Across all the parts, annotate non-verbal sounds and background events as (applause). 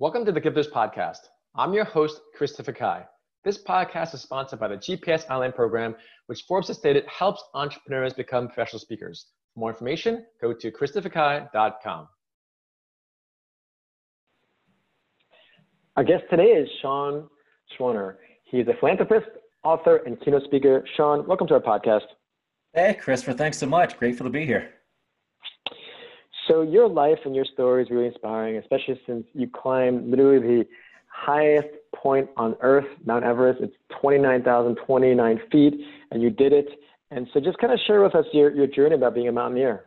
Welcome to the Gifters Podcast. I'm your host, Christopher Kai. This podcast is sponsored by the GPS Online Program, which Forbes has stated helps entrepreneurs become professional speakers. For more information, go to christopherkai.com. Our guest today is Sean Swarner. He's a philanthropist, author, and keynote speaker. Sean, welcome to our podcast. Hey, Christopher, thanks so much. Grateful to be here. So your life and your story is really inspiring, especially since you climbed literally the highest point on earth, Mount Everest. It's 29,029 feet, and you did it. And so just kind of share with us your, your journey about being a mountaineer.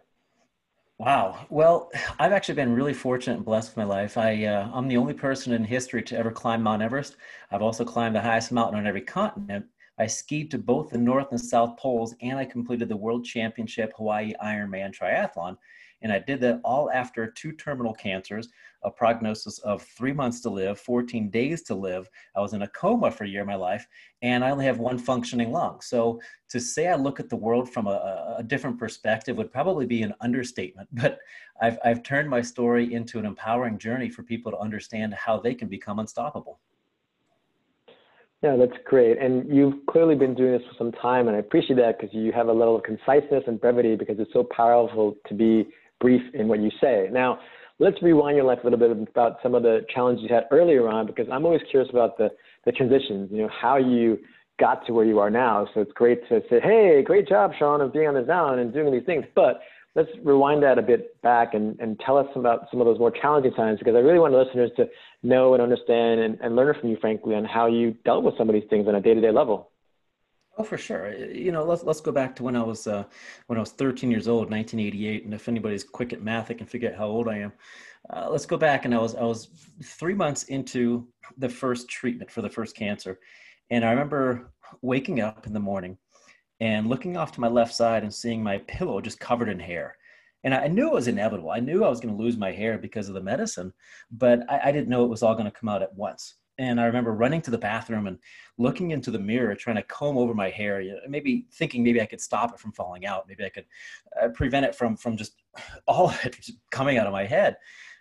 Wow. Well, I've actually been really fortunate and blessed with my life. I, uh, I'm the only person in history to ever climb Mount Everest. I've also climbed the highest mountain on every continent. I skied to both the North and South Poles, and I completed the World Championship Hawaii Ironman Triathlon. And I did that all after two terminal cancers, a prognosis of three months to live, 14 days to live. I was in a coma for a year of my life, and I only have one functioning lung. So to say I look at the world from a, a different perspective would probably be an understatement. (laughs) But I've, I've turned my story into an empowering journey for people to understand how they can become unstoppable. Yeah, that's great. And you've clearly been doing this for some time, and I appreciate that because you have a level of conciseness and brevity because it's so powerful to be brief in what you say. Now, let's rewind your life a little bit about some of the challenges you had earlier on, because I'm always curious about the, the transitions, you know, how you got to where you are now. So it's great to say, hey, great job, Sean, of being on the zone and doing these things. But let's rewind that a bit back and, and tell us about some of those more challenging times, because I really want listeners to know and understand and, and learn from you, frankly, on how you dealt with some of these things on a day-to-day level. Oh, for sure. You know, let's let's go back to when I was uh, when I was 13 years old, 1988. And if anybody's quick at math, they can figure out how old I am. Uh, let's go back, and I was I was three months into the first treatment for the first cancer, and I remember waking up in the morning and looking off to my left side and seeing my pillow just covered in hair. And I knew it was inevitable. I knew I was going to lose my hair because of the medicine, but I, I didn't know it was all going to come out at once and I remember running to the bathroom and looking into the mirror, trying to comb over my hair, maybe thinking maybe I could stop it from falling out, maybe I could uh, prevent it from from just (laughs) all of it coming out of my head.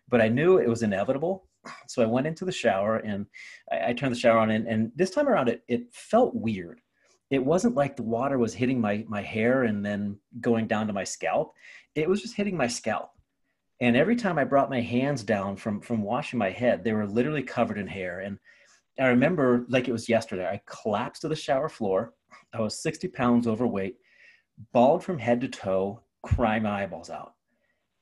But I knew it was inevitable, so I went into the shower and I, I turned the shower on, and, and this time around it it felt weird. It wasn't like the water was hitting my my hair and then going down to my scalp. It was just hitting my scalp and mm-hmm. every time I brought my hands down from from washing my head, they were literally covered in hair. And I remember like it was yesterday. I collapsed to the shower floor. I was 60 pounds overweight, bald from head to toe, crying my eyeballs out.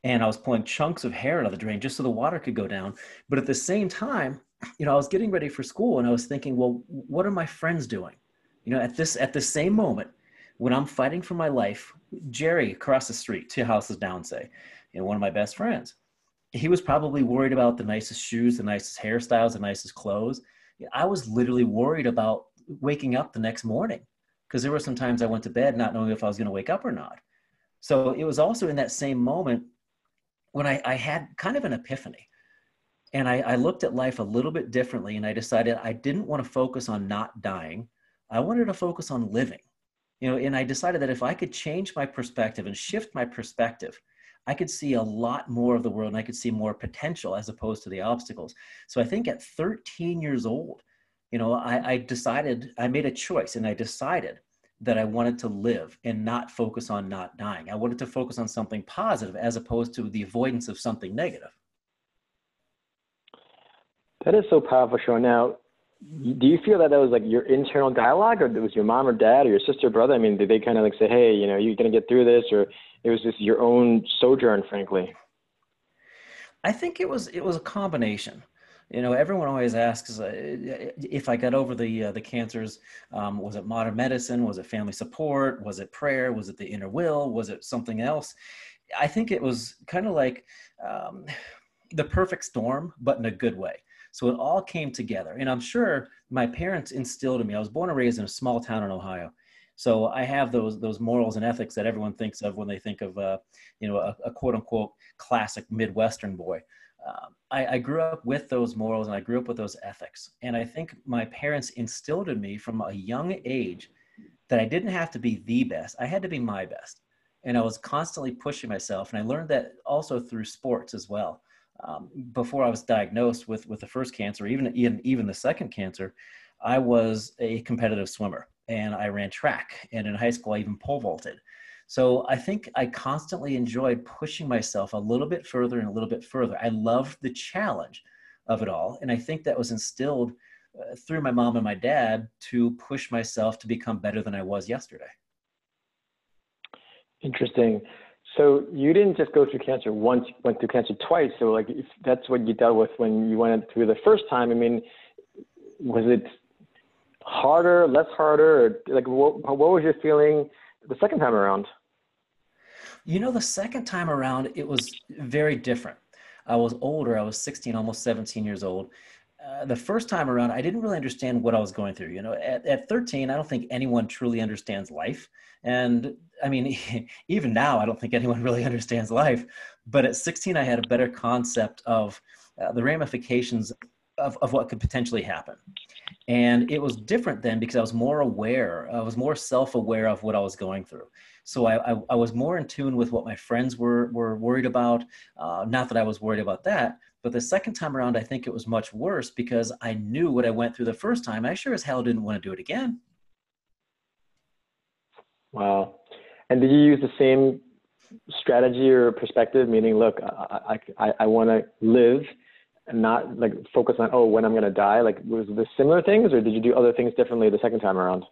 And I was pulling chunks of hair out of the drain just so the water could go down. But at the same time, you know, I was getting ready for school and I was thinking, well, what are my friends doing? You know, at this at the same moment when I'm fighting for my life, Jerry across the street, two houses down, say, and one of my best friends. He was probably worried about the nicest shoes, the nicest hairstyles, the nicest clothes. I was literally worried about waking up the next morning because there were some times I went to bed not knowing if I was going to wake up or not. So it was also in that same moment when I, I had kind of an epiphany. And I, I looked at life a little bit differently and I decided I didn't want to focus on not dying. I wanted to focus on living. You know, and I decided that if I could change my perspective and shift my perspective, I could see a lot more of the world and I could see more potential as opposed to the obstacles. So I think at 13 years old, you know, I, I decided, I made a choice and I decided that I wanted to live and not focus on not dying. I wanted to focus on something positive as opposed to the avoidance of something negative. That is so powerful, Sean. Now, do you feel that that was like your internal dialogue, or it was your mom or dad or your sister, or brother? I mean, did they kind of like say, "Hey, you know, you're gonna get through this," or it was just your own sojourn, frankly? I think it was it was a combination. You know, everyone always asks uh, if I got over the uh, the cancers. Um, was it modern medicine? Was it family support? Was it prayer? Was it the inner will? Was it something else? I think it was kind of like um, the perfect storm, but in a good way. So it all came together. And I'm sure my parents instilled in me. I was born and raised in a small town in Ohio. So I have those those morals and ethics that everyone thinks of when they think of uh, you know a, a, quote unquote classic Midwestern boy. Um, I, I, grew up with those morals and I grew up with those ethics. And I think my parents instilled in me from a young age that I didn't have to be the best. I had to be my best. And I was constantly pushing myself. And I learned that also through sports as well. Um, before I was diagnosed with with the first cancer, even even even the second cancer, I was a competitive swimmer and I ran track. And in high school, I even pole vaulted. So I think I constantly enjoyed pushing myself a little bit further and a little bit further. I loved the challenge of it all, and I think that was instilled uh, through my mom and my dad to push myself to become better than I was yesterday. Interesting. So you didn't just go through cancer once, you went through cancer twice. So like if that's what you dealt with when you went through the first time. I mean, was it harder, less harder, or like what, what was your feeling the second time around? You know, the second time around, it was very different. I was older. I was 16, almost 17 years old. Uh, the first time around, I didn't really understand what I was going through. You know, at, at 13, I don't think anyone truly understands life. And I mean, (laughs) even now, I don't think anyone (laughs) really understands life. But at 16, I had a better concept of uh, the ramifications of, of what could potentially happen. And it was different then because I was more aware, I was more self aware of what I was going through. So I, I, I, was more in tune with what my friends were, were worried about. Uh, not that I was worried about that, but the second time around, I think it was much worse because I knew what I went through the first time. I sure as hell didn't want to do it again. Wow. And did you use the same strategy or perspective? Meaning, look, I, I, I want to live and not like focus on, oh, when I'm going to die. Like, was this similar things or did you do other things differently the second time around?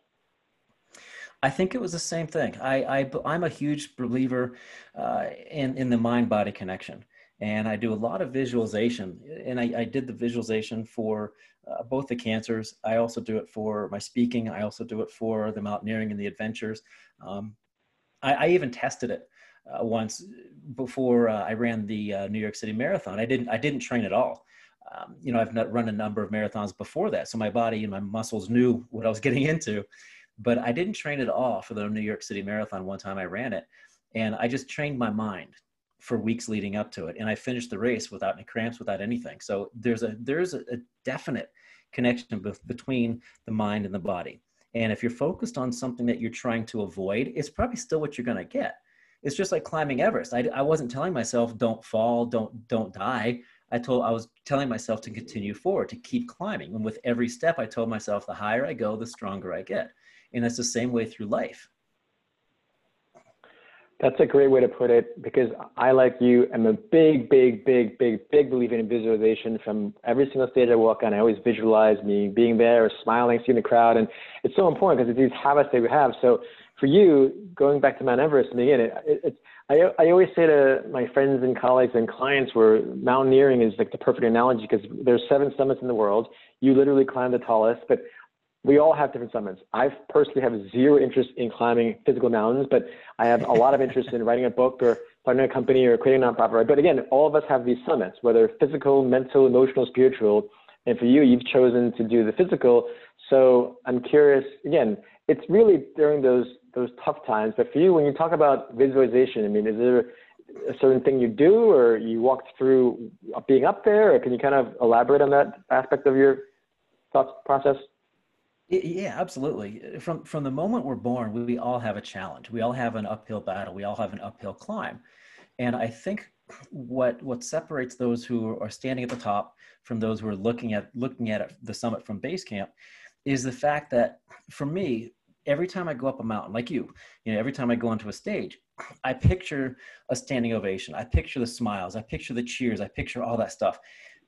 I think it was the same thing. I, I, I'm a huge believer uh, in, in the mind body connection and I do a lot of visualization. And I, I did the visualization for uh, both the cancers. I also do it for my speaking. I also do it for the mountaineering and the adventures. Um, I, I, even tested it uh, once before uh, I ran the uh, New York City Marathon. I didn't. I didn't train at all. Um, you know, I've not run a number of marathons before that, so my body and my muscles knew what I was getting into. But I didn't train at all for the New York City Marathon. One time I ran it, and I just trained my mind for weeks leading up to it and i finished the race without any cramps without anything. So there's a there's a, definite connection be- between the mind and the body. And if you're focused on something that you're trying to avoid it's probably still what you're going to get. It's just like climbing everest. I, I wasn't telling myself don't fall don't don't die. I told i was telling myself to continue forward to keep climbing. And with every step i told myself the higher i go the stronger i get. And that's the same way through life that's a great way to put it because I, like you, am a big, big, big, big, big believer in visualization from every single stage I walk on. I always visualize me being there smiling, seeing the crowd. And it's so important because it's these habits that we have. So for you, going back to Mount Everest and again, it, it, it's, I, I always say to my friends and colleagues and clients where mountaineering is like the perfect analogy because there's seven summits in the world. You literally climb the tallest, but we all have different summits. I personally have zero interest in climbing physical mountains, but I have a lot of interest in writing a book or starting a company or creating a nonprofit. But again, all of us have these summits, whether physical, mental, emotional, spiritual. And for you, you've chosen to do the physical. So I'm curious. Again, it's really during those those tough times. But for you, when you talk about visualization, I mean, is there a certain thing you do, or you walked through being up there, or can you kind of elaborate on that aspect of your thought process? Yeah, absolutely. Uh, from from the moment we're born, we, we all have a challenge. We all have an uphill battle. We all have an uphill climb. And I think what what separates those who are standing at the top from those who are looking at looking at the summit from base camp is the fact that for me, every time I go up a mountain, like you, you know, every time I go onto a stage, I picture a standing ovation. I picture the smiles. I picture the cheers. I picture all that stuff.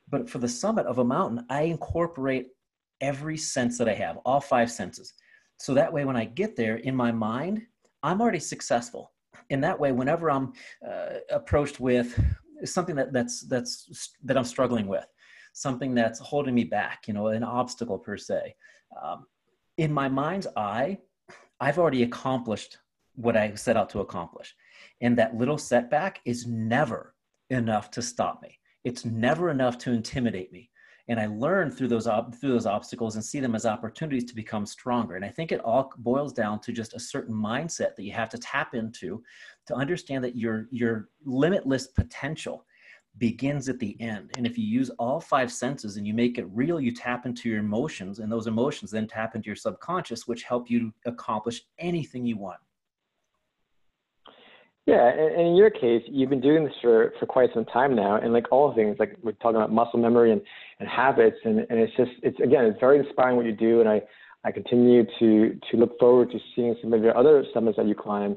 But for the summit of a mountain, I incorporate every sense that I have, all five senses. So that way, when I get there in my mind, I'm already successful. In that way, whenever I'm uh, approached with something that, that's, that's, that I'm struggling with, something that's holding me back, you know, an obstacle per se, um, in my mind's eye, I've already accomplished what I set out to accomplish. And that little setback is never enough to stop me. It's never enough to intimidate me and I learn through those through those obstacles and see them as opportunities to become stronger. And I think it all boils down to just a certain mindset that you have to tap into to understand that your your limitless potential begins at the end. And if you use all five senses and you make it real, you tap into your emotions, and those emotions then tap into your subconscious, which help you accomplish anything you want. Yeah, and in your case, you've been doing this for, for quite some time now, and like all things, like we're talking about muscle memory and, and habits, and, and it's just, it's again, it's very inspiring what you do, and I, I continue to to look forward to seeing some of your other summits that you climb.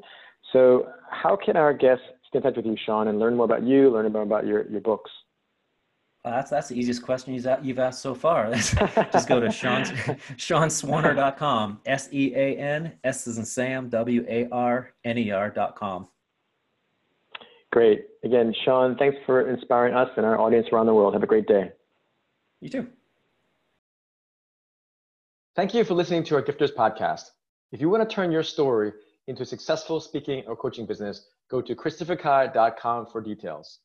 So, how can our guests stay in touch with you, Sean, and learn more about you, learn more about your your books? Well, that's that's the easiest question you've asked so far. (laughs) Just (laughs) go to Sean, SeanSwarner.com. S E A N S is in Sam W A R N E R.com. Great. Again, Sean, thanks for inspiring us and our audience around the world. Have a great day. You too. Thank you for listening to our Gifters podcast. If you want to turn your story into a successful speaking or coaching business, go to christopherkai.com for details.